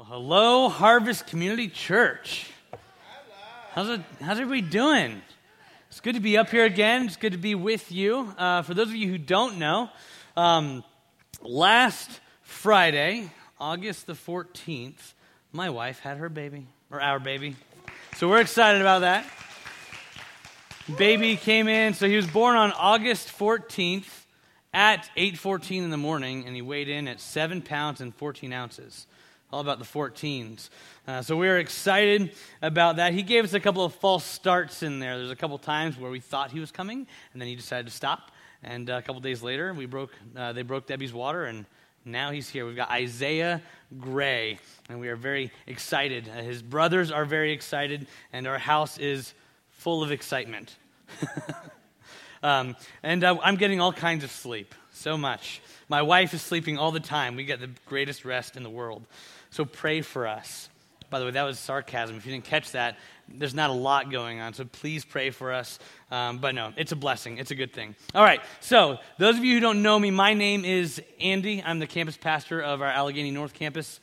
Well, hello, Harvest Community Church. How's, it, how's everybody doing? It's good to be up here again. It's good to be with you. Uh, for those of you who don't know, um, last Friday, August the 14th, my wife had her baby, or our baby. So we're excited about that. Baby came in, so he was born on August 14th at 8.14 in the morning, and he weighed in at 7 pounds and 14 ounces all about the 14s. Uh, so we were excited about that. He gave us a couple of false starts in there. There's a couple times where we thought he was coming, and then he decided to stop. And uh, a couple days later, we broke, uh, they broke Debbie's water, and now he's here. We've got Isaiah Gray, and we are very excited. Uh, his brothers are very excited, and our house is full of excitement. um, and uh, I'm getting all kinds of sleep, so much. My wife is sleeping all the time. We get the greatest rest in the world. So pray for us. By the way, that was sarcasm. If you didn't catch that, there's not a lot going on. So please pray for us. Um, but no, it's a blessing. It's a good thing. All right. So, those of you who don't know me, my name is Andy. I'm the campus pastor of our Allegheny North campus.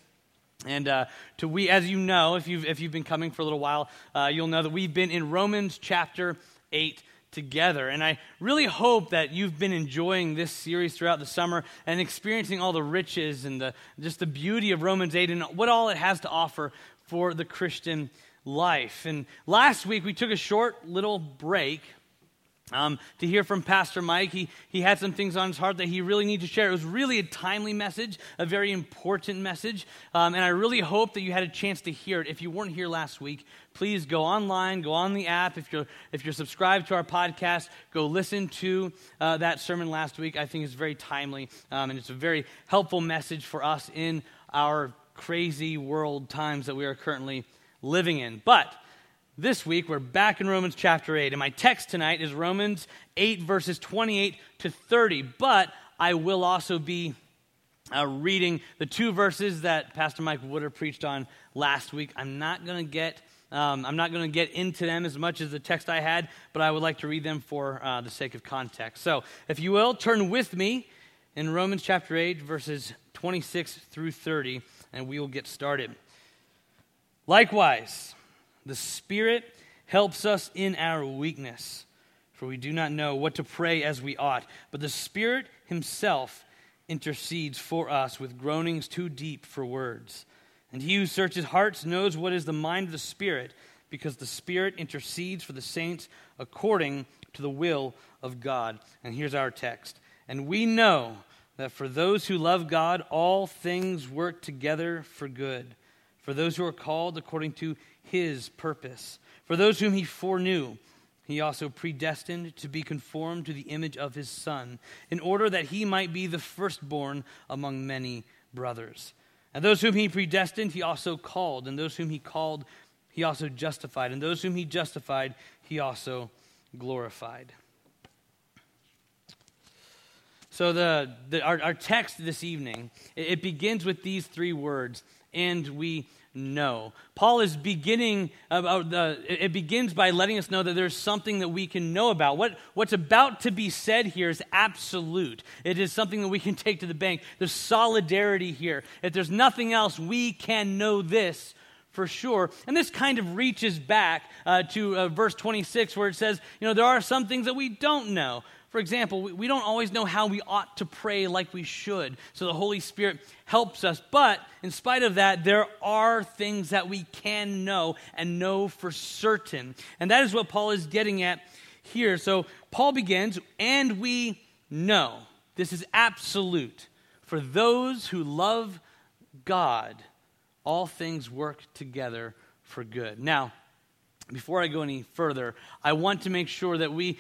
And uh, to we, as you know, if you've, if you've been coming for a little while, uh, you'll know that we've been in Romans chapter 8 together. And I really hope that you've been enjoying this series throughout the summer and experiencing all the riches and the, just the beauty of Romans 8 and what all it has to offer for the Christian life. And last week we took a short little break um, to hear from Pastor Mike. He, he had some things on his heart that he really needed to share. It was really a timely message, a very important message, um, and I really hope that you had a chance to hear it. If you weren't here last week, please go online, go on the app. If you're, if you're subscribed to our podcast, go listen to uh, that sermon last week. I think it's very timely, um, and it's a very helpful message for us in our crazy world times that we are currently living in. But this week, we're back in Romans chapter 8, and my text tonight is Romans 8, verses 28 to 30. But I will also be uh, reading the two verses that Pastor Mike have preached on last week. I'm not going to get. Um, I'm not going to get into them as much as the text I had, but I would like to read them for uh, the sake of context. So, if you will, turn with me in Romans chapter 8, verses 26 through 30, and we will get started. Likewise, the Spirit helps us in our weakness, for we do not know what to pray as we ought. But the Spirit Himself intercedes for us with groanings too deep for words. And He who searches hearts knows what is the mind of the Spirit, because the Spirit intercedes for the saints according to the will of God. And here's our text. And we know that for those who love God, all things work together for good, for those who are called according to his purpose. For those whom he foreknew, he also predestined to be conformed to the image of his Son, in order that he might be the firstborn among many brothers. And those whom he predestined, he also called. And those whom he called, he also justified. And those whom he justified, he also glorified. So, the, the our, our, text this evening, it, it begins with these three words, and we know. Paul is beginning about the, it begins by letting us know that there's something that we can know about. What, what's about to be said here is absolute. It is something that we can take to the bank. There's solidarity here. If there's nothing else, we can know this for sure. And this kind of reaches back uh, to uh, verse 26 where it says, you know, there are some things that we don't know. For example, we don't always know how we ought to pray like we should. So the Holy Spirit helps us. But in spite of that, there are things that we can know and know for certain. And that is what Paul is getting at here. So Paul begins, and we know. This is absolute. For those who love God, all things work together for good. Now, before I go any further, I want to make sure that we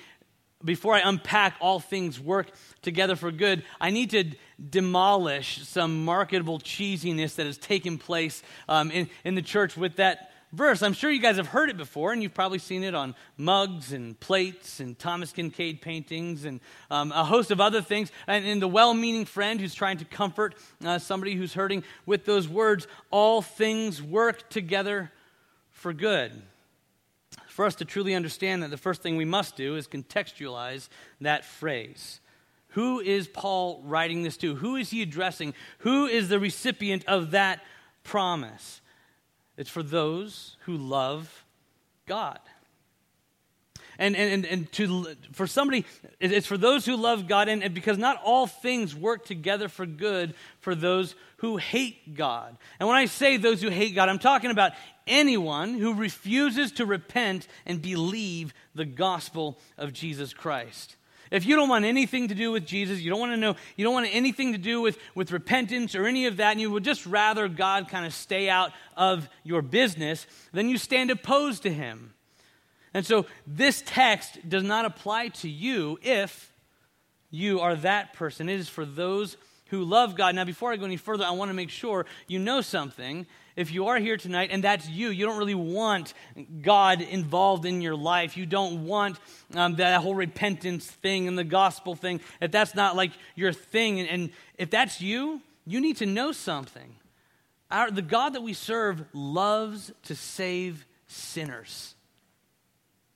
before I unpack all things work together for good, I need to demolish some marketable cheesiness that has taken place um, in, in the church with that verse. I'm sure you guys have heard it before, and you've probably seen it on mugs and plates and Thomas Kinkade paintings and um, a host of other things. And, and the well meaning friend who's trying to comfort uh, somebody who's hurting with those words all things work together for good for us to truly understand that, the first thing we must do is contextualize that phrase. Who is Paul writing this to? Who is he addressing? Who is the recipient of that promise. It's for those who love God. And, and, and to, for somebody, it's for those who love God, and, and because not all things work together for good for those who hate God. And when I say those who hate God, I'm talking about anyone who refuses to repent and believe the gospel of Jesus Christ. If you don't want anything to do with Jesus, you don't want to know, you don't want anything to do with, with repentance or any of that, and you would just rather God kind of stay out of your business, then you stand opposed to him. And so this text does not apply to you if you are that person. It is for those who love God. Now, before I go any further, I want to make sure you know something if you are here tonight and that's you, you don't really want God involved in your life. You don't want um, that whole repentance thing and the gospel thing. If that's not like your thing, and, and if that's you, you need to know something. Our, the God that we serve loves to save sinners.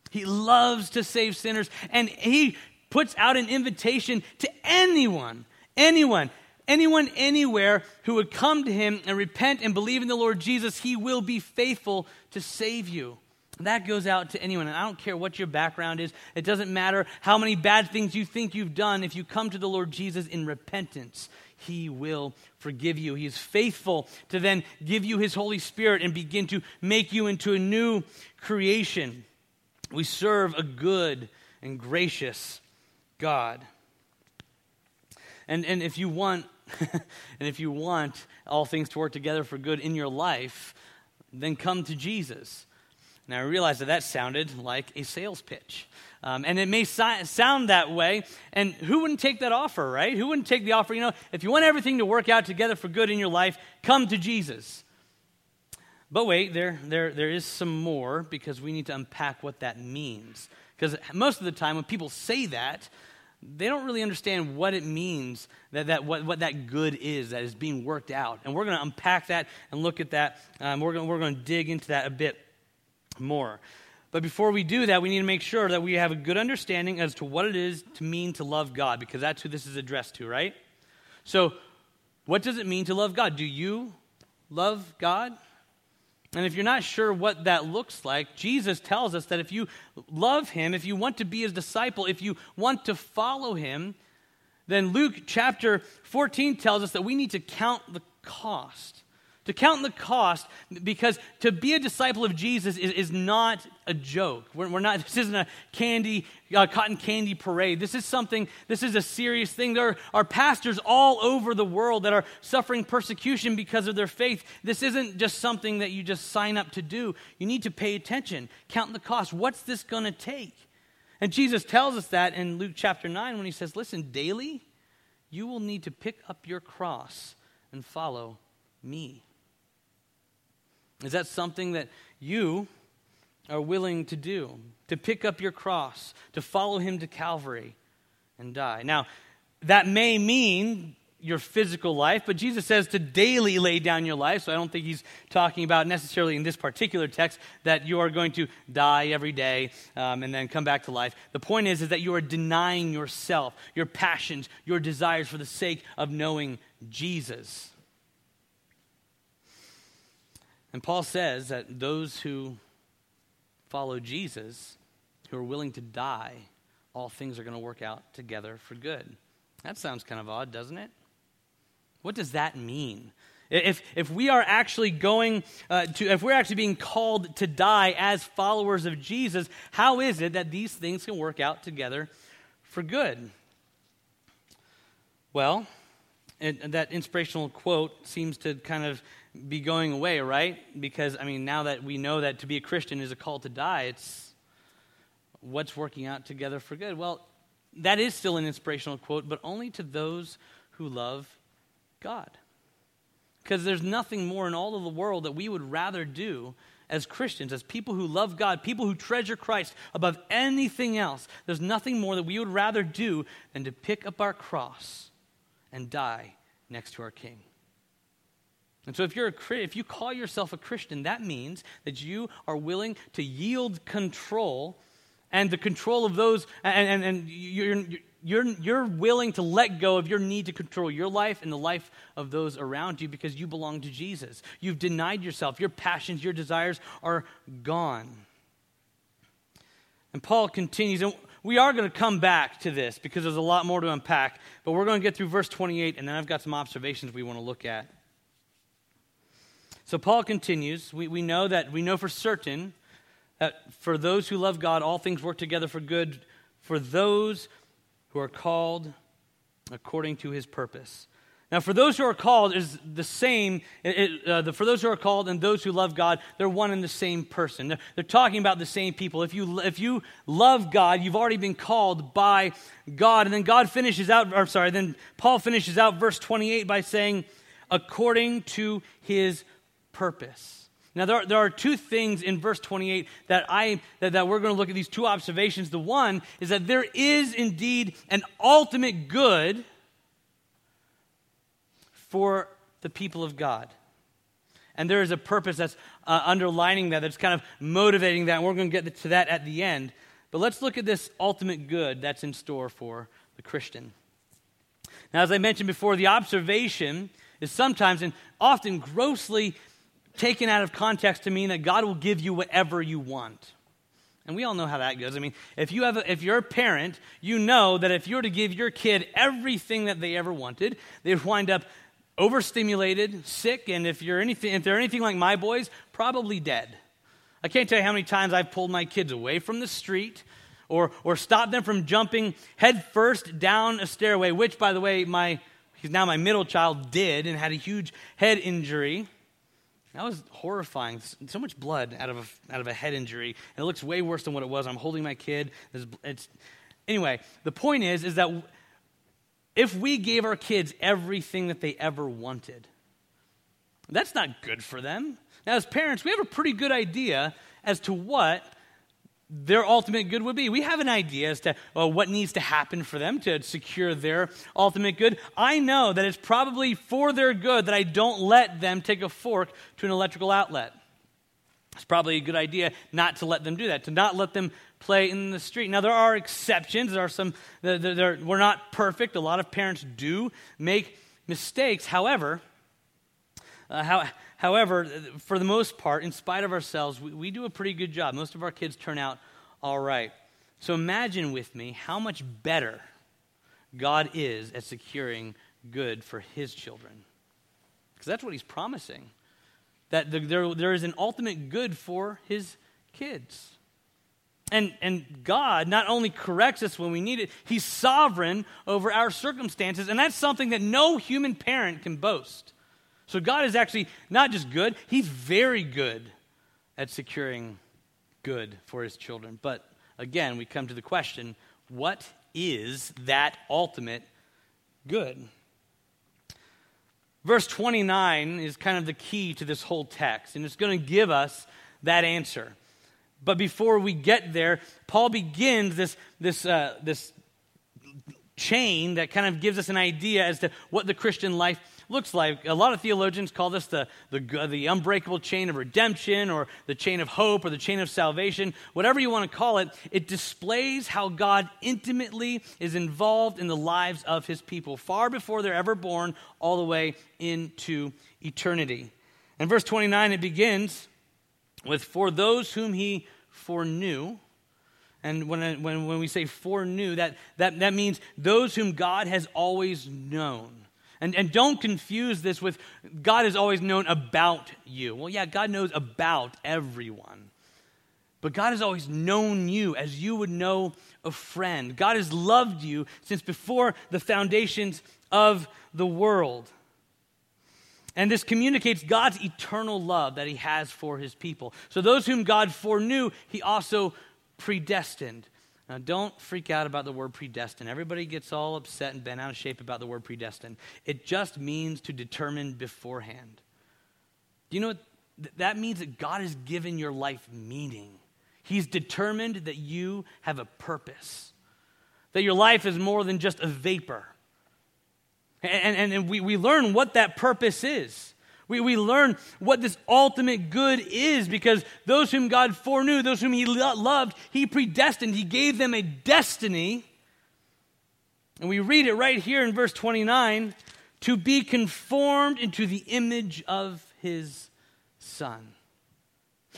He loves to save sinners, and He puts out an invitation to anyone, anyone anyone anywhere who would come to him and repent and believe in the Lord Jesus, he will be faithful to save you. That goes out to anyone. And I don't care what your background is. It doesn't matter how many bad things you think you've done. If you come to the Lord Jesus in repentance, he will forgive you. He is faithful to then give you his Holy Spirit and begin to make you into a new creation. We serve a good and gracious God. And, and if you want and if you want all things to work together for good in your life, then come to Jesus. Now, I realize that that sounded like a sales pitch. Um, and it may si- sound that way. And who wouldn't take that offer, right? Who wouldn't take the offer? You know, if you want everything to work out together for good in your life, come to Jesus. But wait, there, there, there is some more because we need to unpack what that means. Because most of the time, when people say that, they don't really understand what it means that, that what, what that good is that is being worked out. And we're going to unpack that and look at that um, we're going we're to dig into that a bit more. But before we do that we need to make sure that we have a good understanding as to what it is to mean to love god because that's who this is addressed to right? So what does it mean to love god? Do you love god and if you're not sure what that looks like, Jesus tells us that if you love him, if you want to be his disciple, if you want to follow him, then Luke chapter 14 tells us that we need to count the cost to count the cost because to be a disciple of jesus is, is not a joke. We're, we're, not this isn't a candy uh, cotton candy parade. This is something this is a serious thing. There are pastors all over the world that are suffering persecution because of their faith. This isn't just something that you just sign up to do. You need to pay attention. Count the cost. What's this going to take? And jesus tells us that in luke chapter 9 when he says listen daily you will need to pick up your cross and follow me is that something that you are willing to do? To pick up your cross, to follow him to Calvary and die. Now, that may mean your physical life, but Jesus says to daily lay down your life. So I don't think he's talking about necessarily in this particular text that you are going to die every day um, and then come back to life. The point is, is that you are denying yourself, your passions, your desires for the sake of knowing Jesus. And Paul says that those who follow Jesus, who are willing to die, all things are going to work out together for good. That sounds kind of odd, doesn't it? What does that mean? If, if we are actually going uh, to, if we're actually being called to die as followers of Jesus, how is it that these things can work out together for good? Well, that inspirational quote seems to kind of be going away, right? Because, I mean, now that we know that to be a Christian is a call to die, it's what's working out together for good. Well, that is still an inspirational quote, but only to those who love God. Because there's nothing more in all of the world that we would rather do as Christians, as people who love God, people who treasure Christ above anything else. There's nothing more that we would rather do than to pick up our cross and die next to our King. And so if you're a if you call yourself a Christian, that means that you are willing to yield control and the control of those and, and, and you're, you're, you're willing to let go of your need to control your life and the life of those around you because you belong to Jesus. You've denied yourself. Your passions, your desires are gone. And Paul continues, and we are going to come back to this because there's a lot more to unpack, but we're going to get through verse 28, and then I've got some observations we want to look at. So Paul continues, we, we know that we know for certain that for those who love God, all things work together for good for those who are called according to his purpose. Now, for those who are called is the same. It, uh, the, for those who are called and those who love God, they're one and the same person. They're, they're, talking about the same people. If you if you love God, you've already been called by God. And then God finishes out. Or sorry, then Paul finishes out verse twenty eight by saying, "According to His purpose." Now, there are, there are two things in verse 28 that, I, that, that we're going to look at these two observations. The one is that there is indeed an ultimate good for the people of God. And there is a purpose that's uh, underlining that, that's kind of motivating that. And we're going to get to that at the end. But let's look at this ultimate good that's in store for the Christian. Now, as I mentioned before, the observation is sometimes and often grossly taken out of context to mean that God will give you whatever you want. And we all know how that goes. I mean, if, you have a, if you're a parent, you know that if you were to give your kid everything that they ever wanted, they'd wind up overstimulated, sick, and if, you're anything, if they're anything like my boys, probably dead. I can't tell you how many times I've pulled my kids away from the street or, or stopped them from jumping headfirst down a stairway, which, by the way, my, he's now my middle child did and had a huge head injury. That was horrifying. So much blood out of a, out of a head injury. And it looks way worse than what it was. I'm holding my kid. It's, anyway, the point is, is that if we gave our kids everything that they ever wanted, that's not good for them. Now, as parents, we have a pretty good idea as to what their ultimate good would be. We have an idea as to uh, what needs to happen for them to secure their ultimate good. I know that it's probably for their good that I don't let them take a fork to an electrical outlet. It's probably a good idea not to let them do that, to not let them play in the street. Now, there are exceptions. There are some, we're not perfect. A lot of parents do make mistakes. However, uh, how, However, for the most part, in spite of ourselves, we, we do a pretty good job. Most of our kids turn out all right. So imagine with me how much better God is at securing good for his children. Because that's what he's promising. That the, there, there is an ultimate good for his kids. And, and God not only corrects us when we need it, He's sovereign over our circumstances. And that's something that no human parent can boast. So God is actually not just good, He's very good at securing good for His children. But again, we come to the question what is that ultimate good? Verse 29 is kind of the key to this whole text, and it's going to give us that answer. But before we get there, Paul begins this, this, uh, this chain that kind of gives us an idea as to what the Christian life looks like. A lot of theologians call this the, the, the unbreakable chain of redemption or the chain of hope or the chain of salvation, whatever you want to call it. It displays how God intimately is involved in the lives of his people, far before they're ever born, all the way into eternity. In verse 29, it begins with, For those whom he foreknew, and when, when, when we say foreknew, that, that, that means those whom God has always known. And, and don't confuse this with God has always known about you. Well, yeah, God knows about everyone. But God has always known you as you would know a friend. God has loved you since before the foundations of the world. And this communicates God's eternal love that he has for his people. So, those whom God foreknew, he also predestined. Now, don't freak out about the word predestined. Everybody gets all upset and bent out of shape about the word predestined. It just means to determine beforehand. Do you know what? That means that God has given your life meaning. He's determined that you have a purpose, that your life is more than just a vapor. And, and, and we, we learn what that purpose is. We, we learn what this ultimate good is because those whom God foreknew, those whom He loved, He predestined. He gave them a destiny And we read it right here in verse 29 to be conformed into the image of his Son.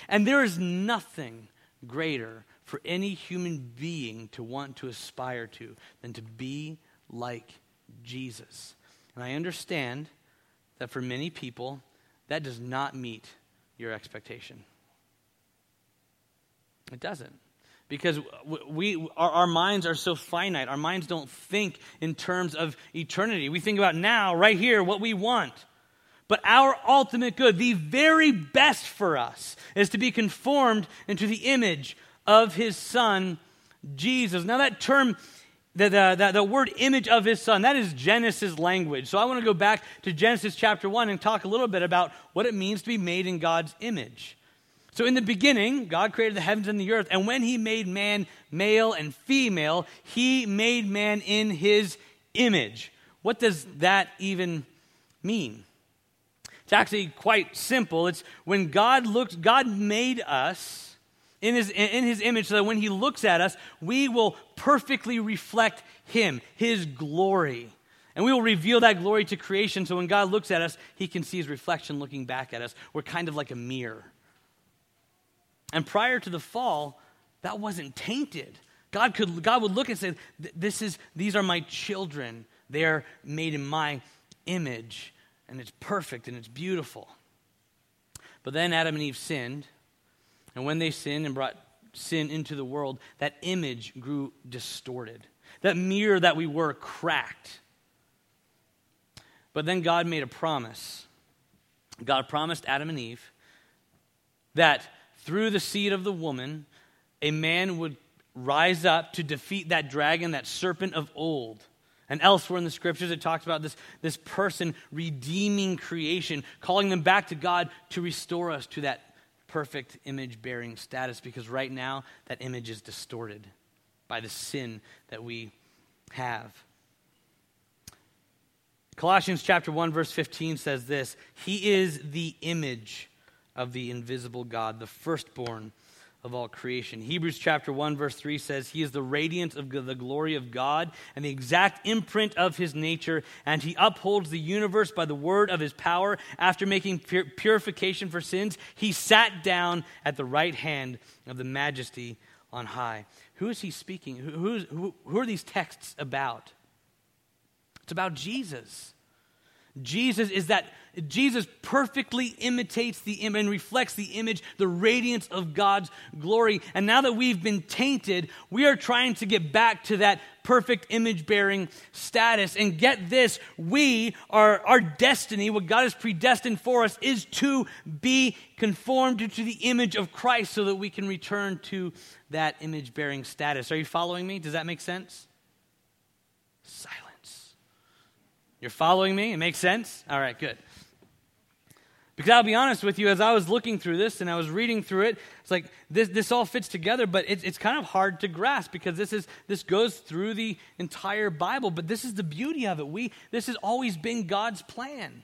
And there is nothing greater for any human being to want to aspire to than to be like Jesus. And I understand that for many people, that does not meet your expectation. It doesn't. Because we, our, our minds are so finite. Our minds don't think in terms of eternity. We think about now, right here, what we want. But our ultimate good, the very best for us, is to be conformed into the image of his son, Jesus. Now, that term, the, the, the, word image of his son, that is Genesis language. So I want to go back to Genesis chapter 1 and talk a little bit about what it means to be made in God's image. So in the beginning, God created the heavens and the earth, and when he made man male and female, he made man in his image. What does that even mean? It's actually quite simple. It's when God looked, God made us in his, in his image so that when he looks at us, we will perfectly reflect him, his glory. And we will reveal that glory to creation so when God looks at us, he can see his reflection looking back at us. We're kind of like a mirror. And prior to the fall, that wasn't tainted. God, could, God would look and say, this is, These are my children. They are made in my image, and it's perfect and it's beautiful. But then Adam and Eve sinned, and when they sinned and brought sin into the world, that image grew distorted. That mirror that we were cracked. But then God made a promise. God promised Adam and Eve that through the seed of the woman, a man would rise up to defeat that dragon, that serpent of old. And elsewhere in the scriptures, it talks about this, this person redeeming creation, calling them back to God to restore us to that perfect image bearing status because right now that image is distorted by the sin that we have. Colossians chapter 1 verse 15 says this, he is the image of the invisible God, the firstborn of all creation. Hebrews chapter 1 verse 3 says he is the radiance of the glory of God and the exact imprint of his nature and he upholds the universe by the word of his power after making pur- purification for sins he sat down at the right hand of the majesty on high. Who is he speaking? Who, who, who are these texts about? It's about Jesus. Jesus is that Jesus perfectly imitates the image and reflects the image, the radiance of God's glory. And now that we've been tainted, we are trying to get back to that perfect image bearing status. And get this, we are our destiny, what God has predestined for us, is to be conformed to the image of Christ so that we can return to that image bearing status. Are you following me? Does that make sense? Silence. You're following me? It makes sense? All right, good. Because I'll be honest with you, as I was looking through this and I was reading through it, it's like this, this all fits together, but it, it's kind of hard to grasp because this, is, this goes through the entire Bible. But this is the beauty of it. We, this has always been God's plan.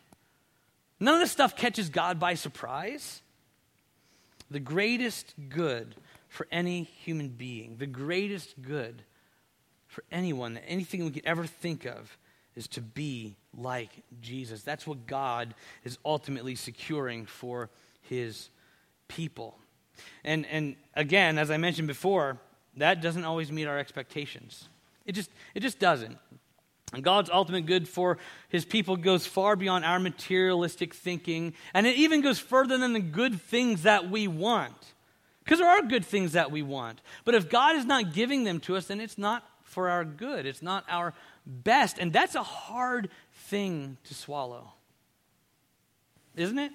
None of this stuff catches God by surprise. The greatest good for any human being, the greatest good for anyone, anything we could ever think of, is to be like Jesus. That's what God is ultimately securing for his people. And, and again, as I mentioned before, that doesn't always meet our expectations. It just, it just doesn't. And God's ultimate good for his people goes far beyond our materialistic thinking, and it even goes further than the good things that we want. Because there are good things that we want. But if God is not giving them to us, then it's not for our good. It's not our best. And that's a hard thing to swallow, isn't it?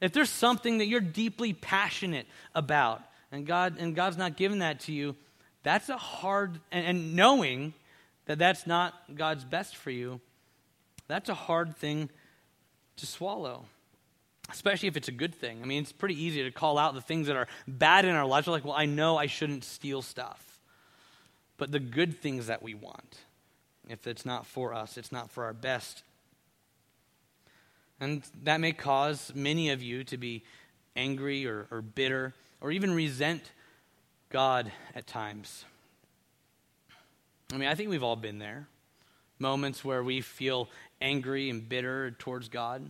If there's something that you're deeply passionate about, and God and God's not giving that to you, that's a hard and, and knowing that that's not God's best for you, that's a hard thing to swallow especially if it's a good thing. I mean, it's pretty easy to call out the things that are bad in our lives. We're like, well, I know I shouldn't steal stuff. But the good things that we want, if it's not for us, it's not for our best. And that may cause many of you to be angry or, or bitter or even resent God at times. I mean, I think we've all been there. moments where we feel angry and bitter towards God.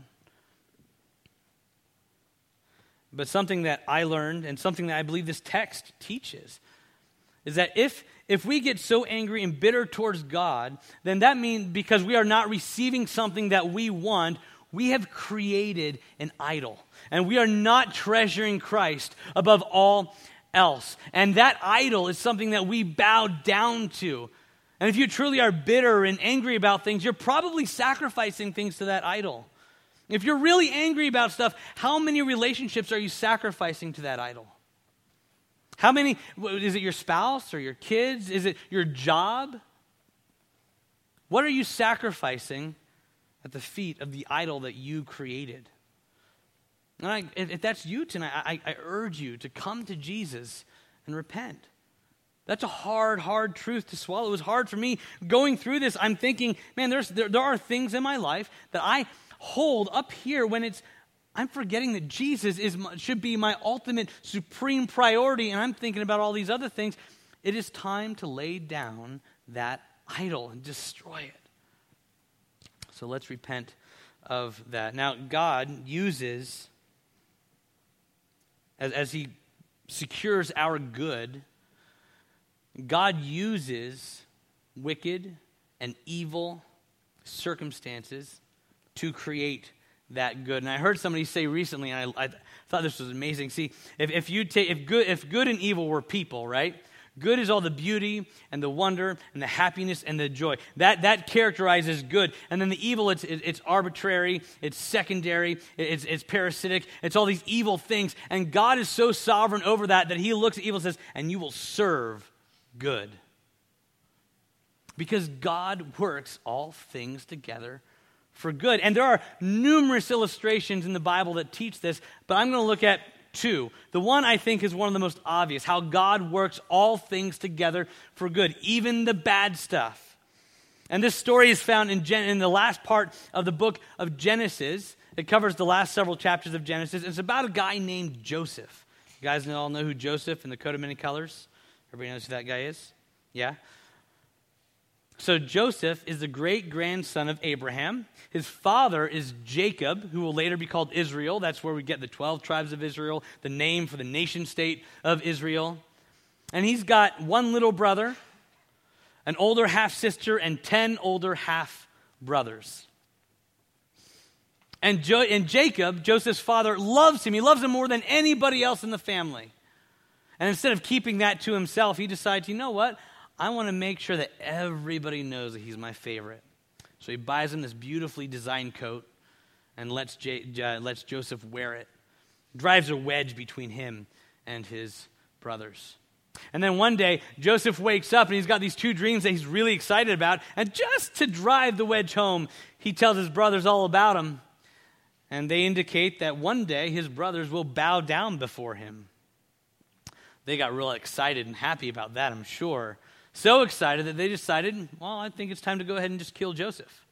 But something that I learned and something that I believe this text teaches is that if if we get so angry and bitter towards God, then that means because we are not receiving something that we want, we have created an idol. And we are not treasuring Christ above all else. And that idol is something that we bow down to. And if you truly are bitter and angry about things, you're probably sacrificing things to that idol. If you're really angry about stuff, how many relationships are you sacrificing to that idol? How many, is it your spouse or your kids? Is it your job? What are you sacrificing at the feet of the idol that you created? And I, if that's you tonight, I, I urge you to come to Jesus and repent. That's a hard, hard truth to swallow. It was hard for me going through this. I'm thinking, man, there's, there, there are things in my life that I hold up here when it's I'm forgetting that Jesus is, should be my ultimate supreme priority, and I'm thinking about all these other things. It is time to lay down that idol and destroy it. So let's repent of that. Now, God uses, as, as He secures our good, God uses wicked and evil circumstances to create that good. And I heard somebody say recently, and I, I thought this was amazing. See, if, if you take if good if good and evil were people, right? Good is all the beauty and the wonder and the happiness and the joy. That, that characterizes good. And then the evil, it's, it's arbitrary, it's secondary, it's, it's parasitic, it's all these evil things. And God is so sovereign over that that He looks at evil and says, and you will serve good. Because God works all things together for good. And there are numerous illustrations in the Bible that teach this, but I'm going to look at two. The one I think is one of the most obvious how God works all things together for good, even the bad stuff. And this story is found in, Gen- in the last part of the book of Genesis. It covers the last several chapters of Genesis. It's about a guy named Joseph. You guys all know who Joseph in the coat of many colors? Everybody knows who that guy is? Yeah? So Joseph is the great grandson of Abraham. His father is Jacob, who will later be called Israel. That's where we get the 12 tribes of Israel, the name for the nation state of Israel. And he's got one little brother, an older half sister, and 10 older half brothers. And, jo- and Jacob, Joseph's father, loves him. He loves him more than anybody else in the family. And instead of keeping that to himself, he decides, you know what? I want to make sure that everybody knows that he's my favorite. So he buys him this beautifully designed coat and lets, J- uh, lets Joseph wear it. Drives a wedge between him and his brothers. And then one day, Joseph wakes up and he's got these two dreams that he's really excited about. And just to drive the wedge home, he tells his brothers all about him. And they indicate that one day his brothers will bow down before him. They got real excited and happy about that, I'm sure. So excited that they decided, well, I think it's time to go ahead and just kill Joseph.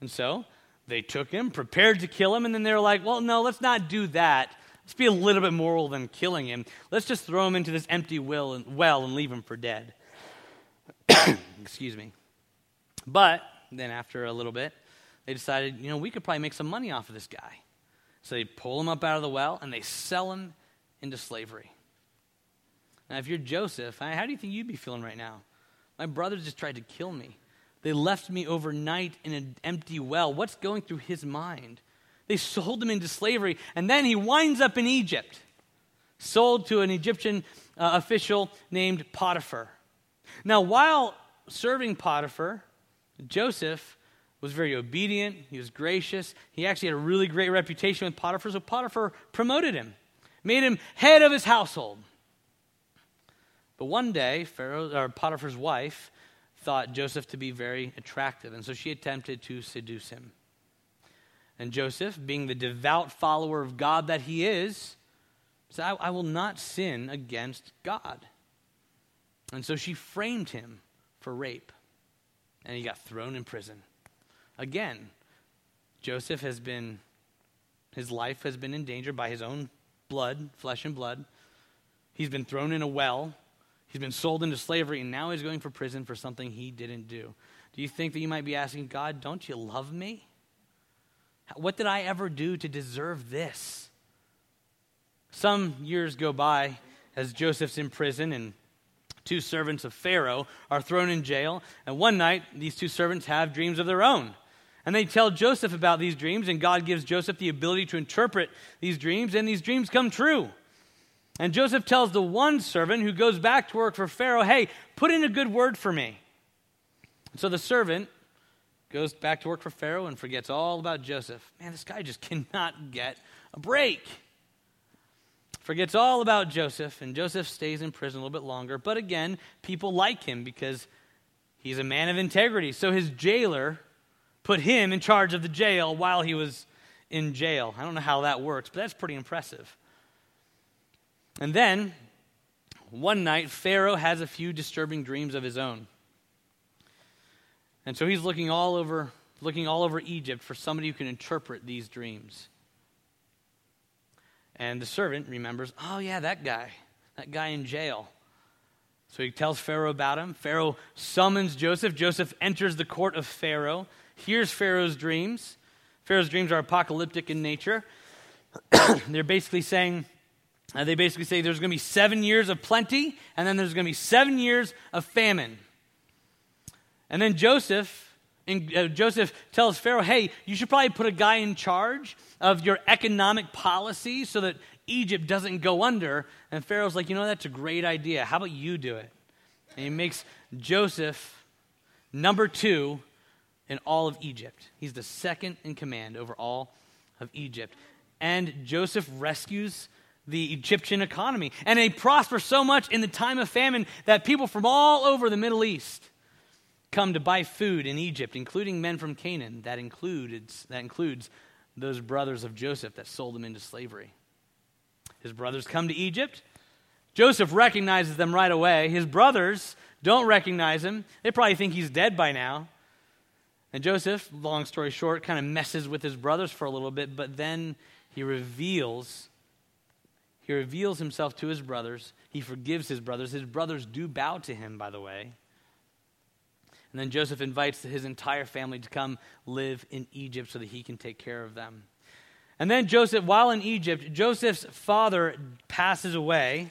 And so they took him, prepared to kill him, and then they were like, well, no, let's not do that. Let's be a little bit moral than killing him. Let's just throw him into this empty well and, well and leave him for dead. Excuse me. But then after a little bit, they decided, you know, we could probably make some money off of this guy. So they pull him up out of the well and they sell him into slavery. Now, if you're Joseph, how do you think you'd be feeling right now? My brothers just tried to kill me. They left me overnight in an empty well. What's going through his mind? They sold him into slavery, and then he winds up in Egypt, sold to an Egyptian uh, official named Potiphar. Now, while serving Potiphar, Joseph was very obedient, he was gracious, he actually had a really great reputation with Potiphar, so Potiphar promoted him, made him head of his household. But one day, Pharaoh, or Potiphar's wife thought Joseph to be very attractive, and so she attempted to seduce him. And Joseph, being the devout follower of God that he is, said, I, I will not sin against God. And so she framed him for rape, and he got thrown in prison. Again, Joseph has been, his life has been endangered by his own blood, flesh and blood. He's been thrown in a well He's been sold into slavery, and now he's going for prison for something he didn't do. Do you think that you might be asking, God, don't you love me? What did I ever do to deserve this? Some years go by as Joseph's in prison and two servants of Pharaoh are thrown in jail. And one night, these two servants have dreams of their own. And they tell Joseph about these dreams, and God gives Joseph the ability to interpret these dreams, and these dreams come true. And Joseph tells the one servant who goes back to work for Pharaoh, hey, put in a good word for me. So the servant goes back to work for Pharaoh and forgets all about Joseph. Man, this guy just cannot get a break. Forgets all about Joseph, and Joseph stays in prison a little bit longer. But again, people like him because he's a man of integrity. So his jailer put him in charge of the jail while he was in jail. I don't know how that works, but that's pretty impressive. And then, one night, Pharaoh has a few disturbing dreams of his own. And so he's looking all over, looking all over Egypt for somebody who can interpret these dreams. And the servant remembers, oh, yeah, that guy, that guy in jail. So he tells Pharaoh about him. Pharaoh summons Joseph. Joseph enters the court of Pharaoh, hears Pharaoh's dreams. Pharaoh's dreams are apocalyptic in nature. They're basically saying, they basically say there's going to be seven years of plenty, and then there's going to be seven years of famine. And then Joseph, and, uh, Joseph tells Pharaoh, hey, you should probably put a guy in charge of your economic policy so that Egypt doesn't go under. And Pharaoh's like, you know, that's a great idea. How about you do it? And he makes Joseph number two in all of Egypt. He's the second in command over all of Egypt. And Joseph rescues the Egyptian economy. And they prosper so much in the time of famine that people from all over the Middle East come to buy food in Egypt, including men from Canaan. That, includes that includes those brothers of Joseph that sold him into slavery. His brothers come to Egypt. Joseph recognizes them right away. His brothers don't recognize him. They probably think he's dead by now. And Joseph, long story short, kind of messes with his brothers for a little bit, but then he reveals he reveals himself to his brothers. He forgives his brothers. His brothers do bow to him, by the way. And then Joseph invites his entire family to come live in Egypt so that he can take care of them. And then Joseph, while in Egypt, Joseph's father passes away.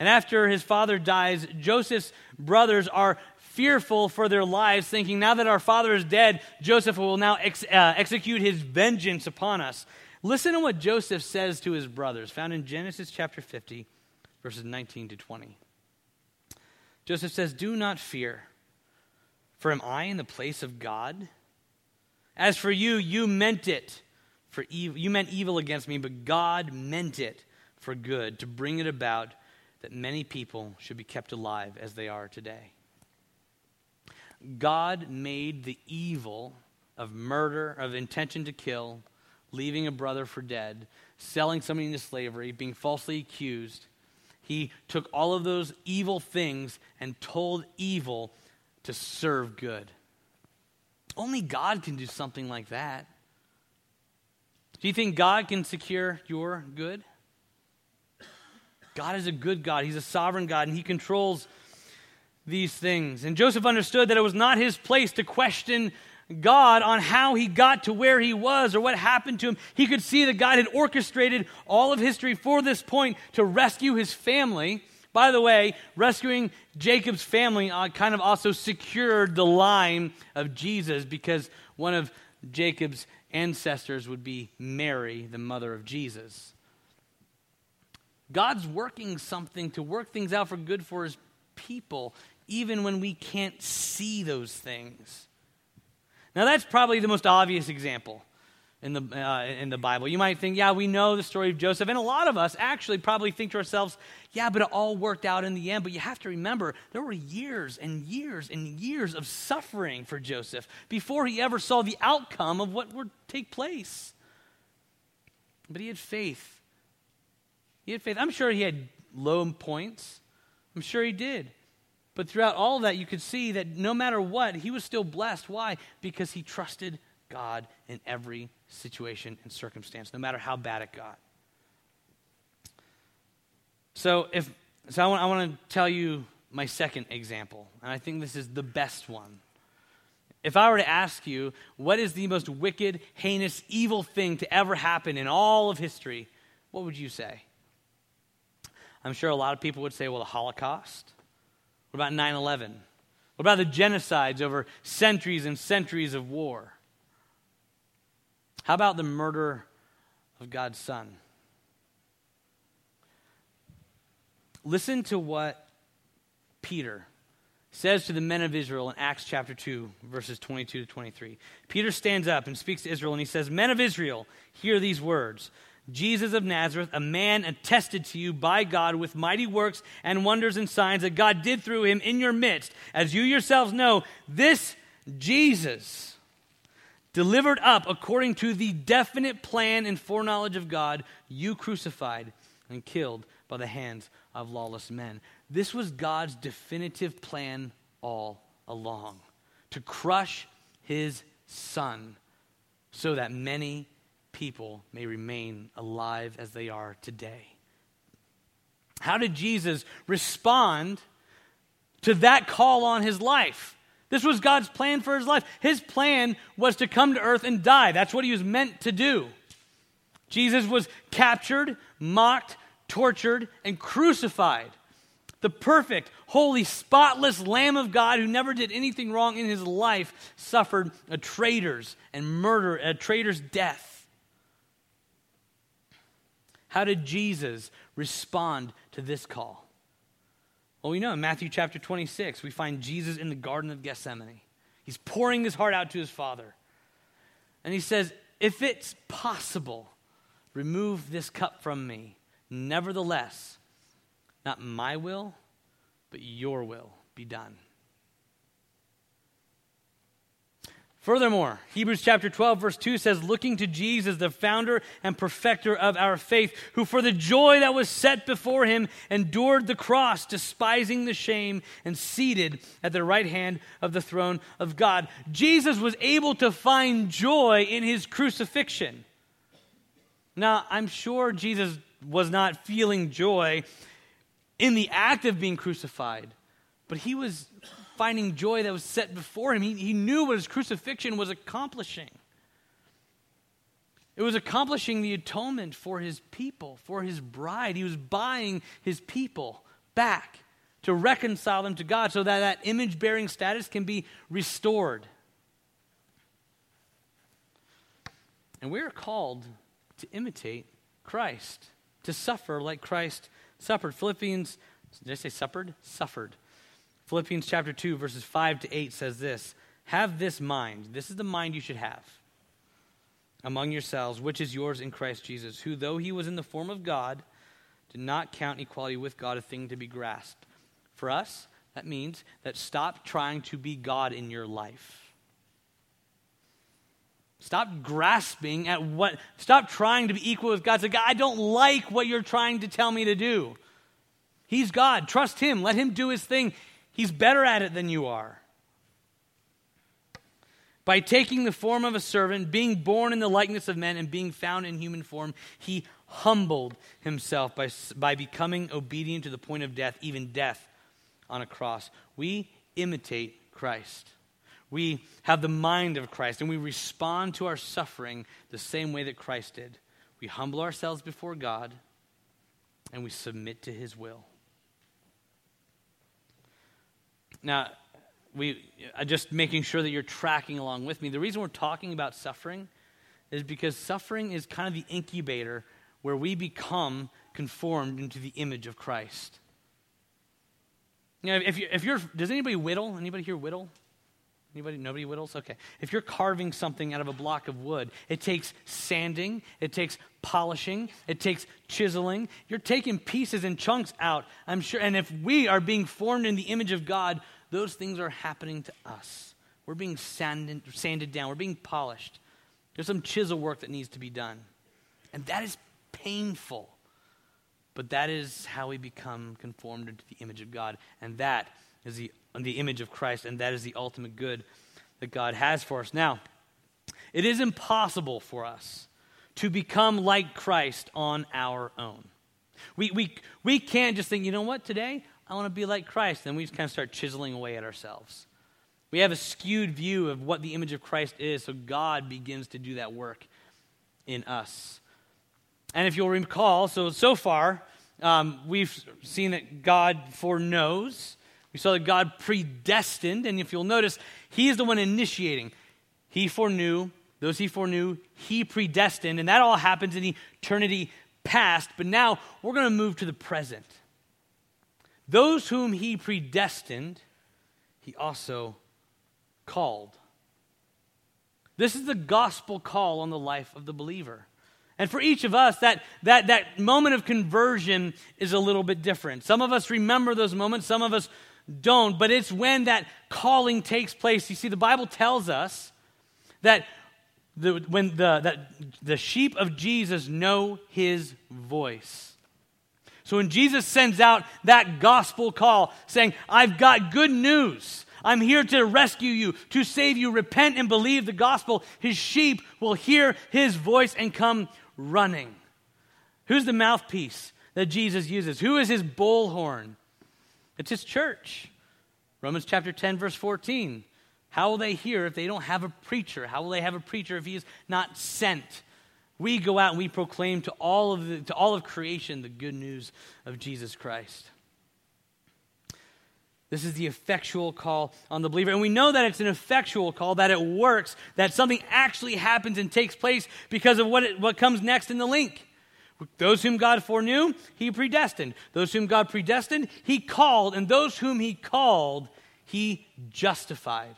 And after his father dies, Joseph's brothers are fearful for their lives, thinking, now that our father is dead, Joseph will now ex- uh, execute his vengeance upon us. Listen to what Joseph says to his brothers, found in Genesis chapter 50, verses 19 to 20. Joseph says, Do not fear. For am I in the place of God? As for you, you meant it for evil. You meant evil against me, but God meant it for good, to bring it about that many people should be kept alive as they are today. God made the evil of murder, of intention to kill, leaving a brother for dead, selling somebody into slavery, being falsely accused. He took all of those evil things and told evil to serve good. Only God can do something like that. Do you think God can secure your good? God is a good God. He's a sovereign God, and He controls these things. And Joseph understood that it was not his place to question God on how he got to where he was or what happened to him. He could see that God had orchestrated all of history for this point to rescue his family. By the way, rescuing Jacob's family uh, kind of also secured the line of Jesus because one of Jacob's ancestors would be Mary, the mother of Jesus. God's working something to work things out for good for his people, even when we can't see those things. Now, that's probably the most obvious example in the, uh, in the Bible. You might think, yeah, we know the story of Joseph. And a lot of us actually probably think to ourselves, yeah, but it all worked out in the end. But you have to remember, there were years and years and years of suffering for Joseph before he ever saw the outcome of what would take place. But he had faith. He had faith. I'm sure he had low points. I'm sure he did. But throughout all that, you could see that no matter what, he was still blessed. Why? Because he trusted God in every situation and circumstance, no matter how bad it got. So, if so, I want, I want to tell you my second example, and I think this is the best one If I were to ask you, what is the most wicked, heinous, evil thing to ever happen in all of history, what would you say? I'm sure a lot of people would say, well, the Holocaust. What about 9 11? What about the genocides over centuries and centuries of war? How about the murder of God's Son? Listen to what Peter says to the men of Israel in Acts chapter 2, verses 22 to 23. Peter stands up and speaks to Israel, and he says, Men of Israel, hear these words. Jesus of Nazareth, a man attested to you by God with mighty works and wonders and signs that God did through him in your midst. As you yourselves know, this Jesus, delivered up according to the definite plan and foreknowledge of God, you crucified and killed by the hands of lawless men. This was God's definitive plan all along to crush his son so that many people may remain alive as they are today. How did Jesus respond to that call on his life? This was God's plan for his life. His plan was to come to earth and die. That's what he was meant to do. Jesus was captured, mocked, tortured, and crucified. The perfect, holy, spotless Lamb of God who never did anything wrong in his life suffered a traitor's and murder, a traitor's death. How did Jesus respond to this call? Well, we know in Matthew chapter 26, we find Jesus in the Garden of Gethsemane. He's pouring his heart out to his Father. And he says, If it's possible, remove this cup from me. Nevertheless, not my will, but your will be done. Furthermore, Hebrews chapter 12, verse 2 says, Looking to Jesus, the founder and perfecter of our faith, who for the joy that was set before him endured the cross, despising the shame, and seated at the right hand of the throne of God. Jesus was able to find joy in his crucifixion. Now, I'm sure Jesus was not feeling joy in the act of being crucified, but he was finding joy that was set before him. He, he knew what his crucifixion was accomplishing. It was accomplishing the atonement for his people, for his bride. He was buying his people back to reconcile them to God so that that image bearing status can be restored. And we are called to imitate Christ, to suffer like Christ suffered. Philippians, did I say suffered? Suffered. Philippians chapter 2, verses 5 to 8 says this Have this mind. This is the mind you should have among yourselves, which is yours in Christ Jesus, who, though he was in the form of God, did not count equality with God a thing to be grasped. For us, that means that stop trying to be God in your life. Stop grasping at what, stop trying to be equal with God. Say, God, I don't like what you're trying to tell me to do. He's God. Trust Him. Let Him do His thing. He's better at it than you are. By taking the form of a servant, being born in the likeness of men, and being found in human form, he humbled himself by, by becoming obedient to the point of death, even death on a cross. We imitate Christ. We have the mind of Christ, and we respond to our suffering the same way that Christ did. We humble ourselves before God, and we submit to his will. Now, we uh, just making sure that you're tracking along with me. The reason we're talking about suffering is because suffering is kind of the incubator where we become conformed into the image of Christ. You know, if, you, if you're, does anybody whittle? Anybody here whittle? Anybody? Nobody whittles? Okay. If you're carving something out of a block of wood, it takes sanding, it takes polishing, it takes chiseling. You're taking pieces and chunks out, I'm sure. And if we are being formed in the image of God, those things are happening to us. We're being sanded, sanded down, we're being polished. There's some chisel work that needs to be done. And that is painful. But that is how we become conformed into the image of God. And that is the the image of Christ, and that is the ultimate good that God has for us. Now, it is impossible for us to become like Christ on our own. We, we, we can't just think, you know what, today I want to be like Christ. And we just kind of start chiseling away at ourselves. We have a skewed view of what the image of Christ is, so God begins to do that work in us. And if you'll recall, so so far, um, we've seen that God foreknows. We saw that God predestined, and if you'll notice, He is the one initiating. He foreknew, those He foreknew, He predestined, and that all happens in eternity past. But now we're going to move to the present. Those whom He predestined, He also called. This is the gospel call on the life of the believer. And for each of us, that, that, that moment of conversion is a little bit different. Some of us remember those moments, some of us don't, but it's when that calling takes place. You see, the Bible tells us that the, when the, that the sheep of Jesus know his voice. So when Jesus sends out that gospel call saying, I've got good news. I'm here to rescue you, to save you. Repent and believe the gospel. His sheep will hear his voice and come running. Who's the mouthpiece that Jesus uses? Who is his bullhorn? It's his church. Romans chapter 10, verse 14. How will they hear if they don't have a preacher? How will they have a preacher if he is not sent? We go out and we proclaim to all of, the, to all of creation the good news of Jesus Christ. This is the effectual call on the believer. And we know that it's an effectual call, that it works, that something actually happens and takes place because of what, it, what comes next in the link. Those whom God foreknew, he predestined. Those whom God predestined, he called. And those whom he called, he justified.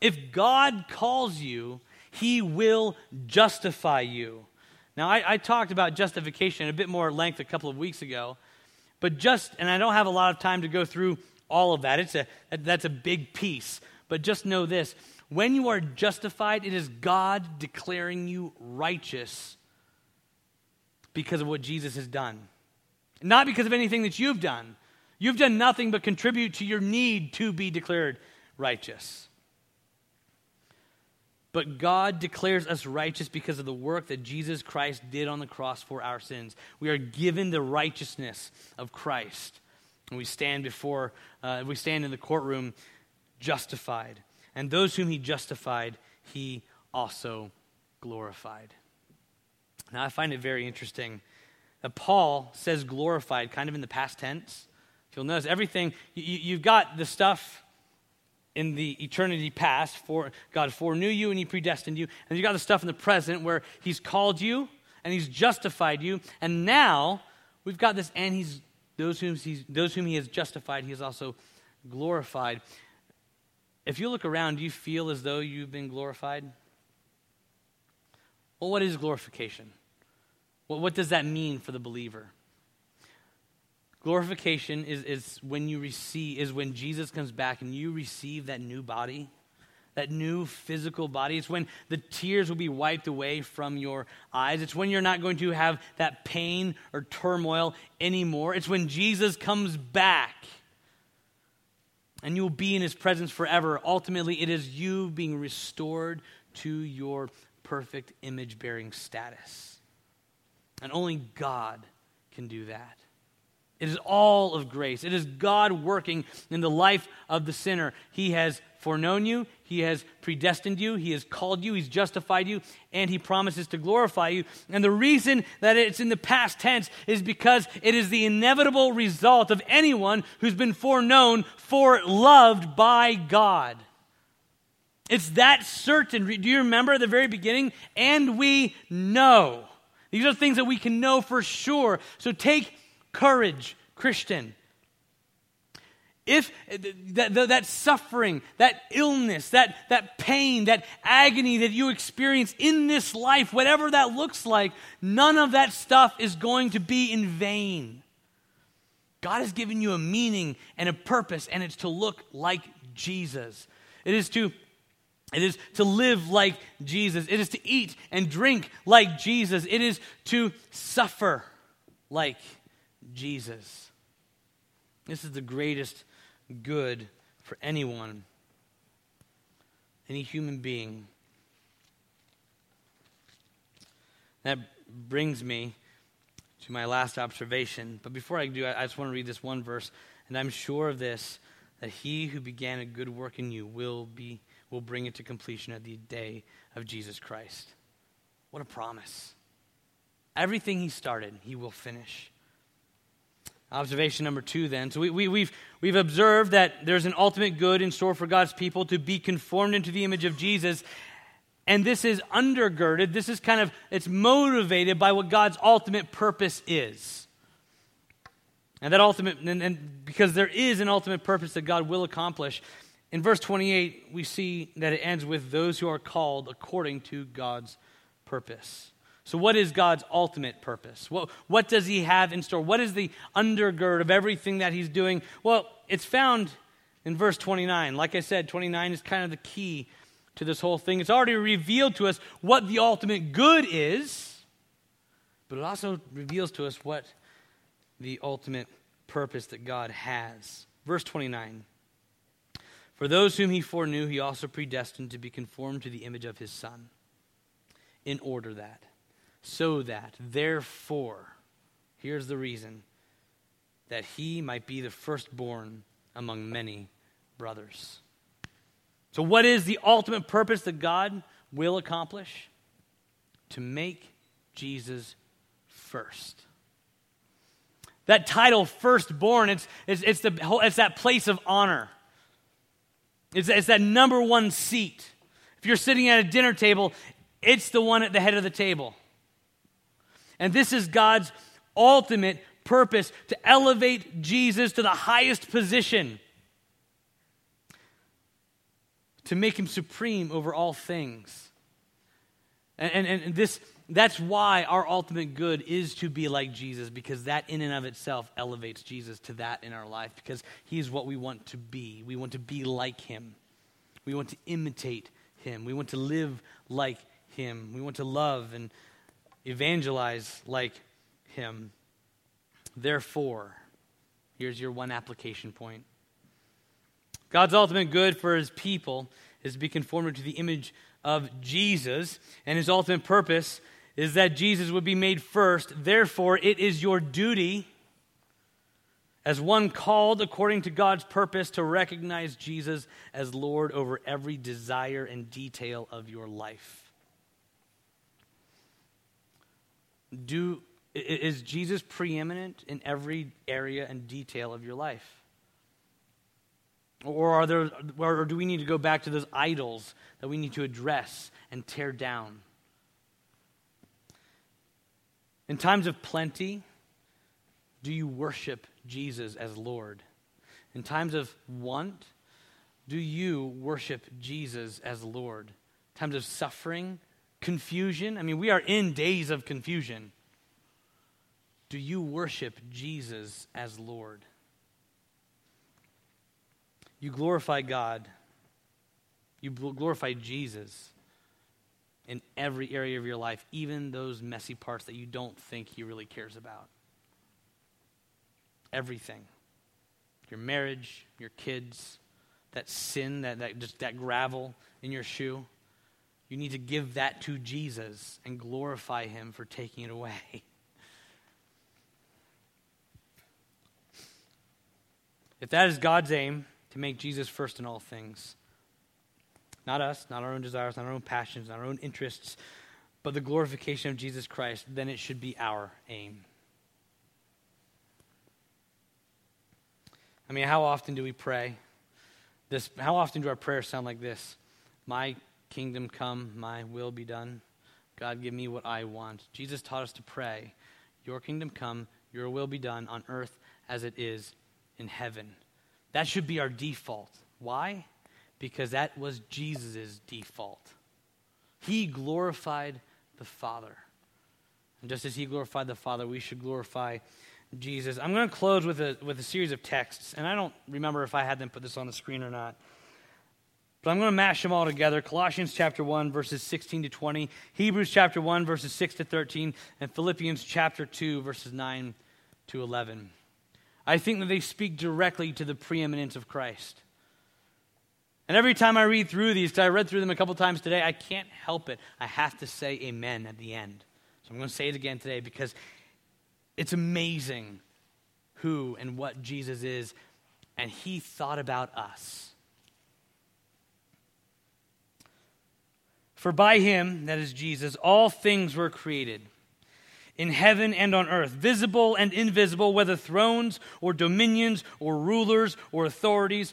If God calls you, he will justify you. Now, I, I talked about justification a bit more length a couple of weeks ago, but just, and I don't have a lot of time to go through all of that. It's a, that's a big piece. But just know this when you are justified, it is God declaring you righteous because of what Jesus has done, not because of anything that you've done. You've done nothing but contribute to your need to be declared righteous. But God declares us righteous because of the work that Jesus Christ did on the cross for our sins. We are given the righteousness of Christ. And we stand before, uh, we stand in the courtroom justified. And those whom he justified, he also glorified. Now, I find it very interesting that Paul says glorified kind of in the past tense. If you'll notice, everything, you, have got the stuff in the eternity past, for God foreknew you and he predestined you. And you got the stuff in the present where he's called you and he's justified you. And now we've got this, and he's those whom, he's, those whom he has justified, he has also glorified. If you look around, do you feel as though you've been glorified? Well, what is glorification? Well, what does that mean for the believer? Glorification is, is when you receive, is when Jesus comes back and you receive that new body that new physical body. It's when the tears will be wiped away from your eyes. It's when you're not going to have that pain or turmoil anymore. It's when Jesus comes back and you'll be in his presence forever. Ultimately, it is you being restored to your perfect image bearing status. And only God can do that. It is all of grace. It is God working in the life of the sinner. He has foreknown you, He has predestined you, He has called you, He's justified you, and He promises to glorify you. And the reason that it's in the past tense is because it is the inevitable result of anyone who's been foreknown, for loved by God. It's that certain. Do you remember at the very beginning? And we know. These are things that we can know for sure. So take courage, Christian if that, that, suffering, that illness, that, that pain, that agony that you experience in this life, whatever that looks like, none of that stuff is going to be in vain. God has given you a meaning and a purpose, and it's to look like Jesus. It is to it is to live like Jesus. It is to eat and drink like Jesus. It is to suffer like Jesus. This is the greatest good for anyone, any human being. That brings me to my last observation. But before I do, I just want to read this one verse, and I'm sure of this that he who began a good work in you will be will bring it to completion at the day of Jesus Christ. What a promise. Everything he started, he will finish. Observation number two, then. So we, we, we've, we've observed that there's an ultimate good in store for God's people to be conformed into the image of Jesus. And this is undergirded, this is kind of, it's motivated by what God's ultimate purpose is. And that ultimate, and, and because there is an ultimate purpose that God will accomplish. In verse 28, we see that it ends with those who are called according to God's purpose. So, what is God's ultimate purpose? What, what does He have in store? What is the undergird of everything that He's doing? Well, it's found in verse 29. Like I said, 29 is kind of the key to this whole thing. It's already revealed to us what the ultimate good is, but it also reveals to us what the ultimate purpose that God has. Verse 29 For those whom he foreknew, he also predestined to be conformed to the image of his Son, in order that, so that, therefore, here's the reason, that he might be the firstborn among many brothers. So, what is the ultimate purpose that God will accomplish? To make Jesus first. That title, firstborn, it's, it's, it's, the, it's that place of honor. It's, it's that number one seat. If you're sitting at a dinner table, it's the one at the head of the table. And this is God's ultimate purpose to elevate Jesus to the highest position, to make him supreme over all things. And, and, and this, that's why our ultimate good is to be like Jesus, because that in and of itself elevates Jesus to that in our life, because he's what we want to be. We want to be like him. We want to imitate him. We want to live like him. We want to love and evangelize like him. Therefore, here's your one application point God's ultimate good for his people is to be conformed to the image of Jesus, and his ultimate purpose is that Jesus would be made first. Therefore, it is your duty as one called according to God's purpose to recognize Jesus as Lord over every desire and detail of your life. Do, is Jesus preeminent in every area and detail of your life? Or, are there, or do we need to go back to those idols that we need to address and tear down? In times of plenty, do you worship Jesus as Lord? In times of want, do you worship Jesus as Lord? In times of suffering, confusion, I mean, we are in days of confusion. Do you worship Jesus as Lord? You glorify God, you glorify Jesus in every area of your life, even those messy parts that you don't think He really cares about. Everything. Your marriage, your kids, that sin, that, that just that gravel in your shoe. You need to give that to Jesus and glorify Him for taking it away. If that is God's aim, to make Jesus first in all things, not us, not our own desires, not our own passions, not our own interests, but the glorification of Jesus Christ, then it should be our aim. I mean, how often do we pray? This, how often do our prayers sound like this? My kingdom come, my will be done. God, give me what I want. Jesus taught us to pray, Your kingdom come, your will be done on earth as it is in heaven. That should be our default. Why? Because that was Jesus' default. He glorified the Father. And just as he glorified the Father, we should glorify Jesus. I'm going to close with a, with a series of texts, and I don't remember if I had them put this on the screen or not. But I'm going to mash them all together. Colossians chapter 1, verses 16 to 20, Hebrews chapter 1, verses 6 to 13, and Philippians chapter 2, verses 9 to 11. I think that they speak directly to the preeminence of Christ. And every time I read through these, because I read through them a couple times today, I can't help it. I have to say amen at the end. So I'm going to say it again today because it's amazing who and what Jesus is and he thought about us. For by him, that is Jesus, all things were created in heaven and on earth, visible and invisible, whether thrones or dominions or rulers or authorities.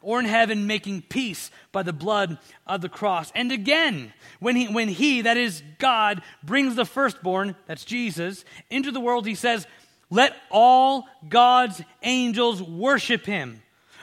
or in heaven, making peace by the blood of the cross. And again, when he, when he, that is God, brings the firstborn, that's Jesus, into the world, he says, Let all God's angels worship him.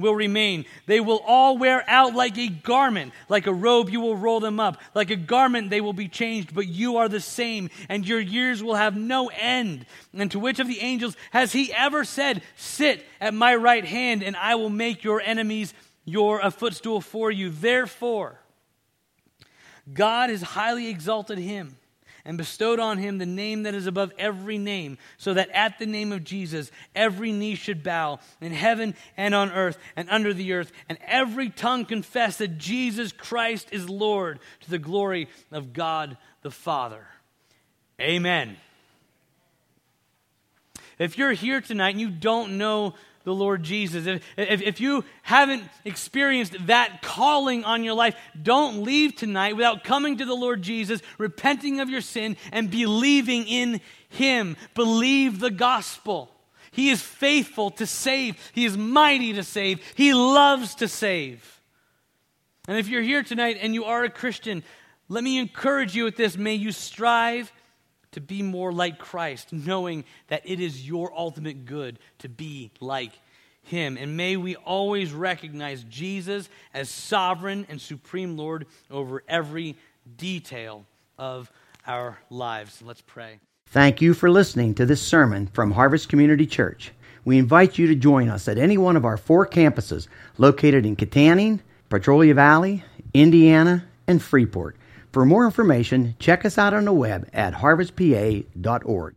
will remain. They will all wear out like a garment. Like a robe, you will roll them up. Like a garment, they will be changed, but you are the same, and your years will have no end. And to which of the angels has he ever said, Sit at my right hand, and I will make your enemies your a footstool for you? Therefore, God has highly exalted him and bestowed on him the name that is above every name, so that at the name of Jesus every knee should bow in heaven and on earth and under the earth, and every tongue confess that Jesus Christ is Lord to the glory of God the Father. Amen. If you're here tonight and you don't know the Lord Jesus. If, if, if, you haven't experienced that calling on your life, don't leave tonight without coming to the Lord Jesus, repenting of your sin, and believing in Him. Believe the gospel. He is faithful to save, He is mighty to save, He loves to save. And if you're here tonight and you are a Christian, let me encourage you with this. May you strive to be more like Christ, knowing that it is your ultimate good to be like him. And may we always recognize Jesus as sovereign and supreme Lord over every detail of our lives. Let's pray. Thank you for listening to this sermon from Harvest Community Church. We invite you to join us at any one of our four campuses located in Kittanning, Petrolia Valley, Indiana, and Freeport. For more information, check us out on the web at harvestpa.org.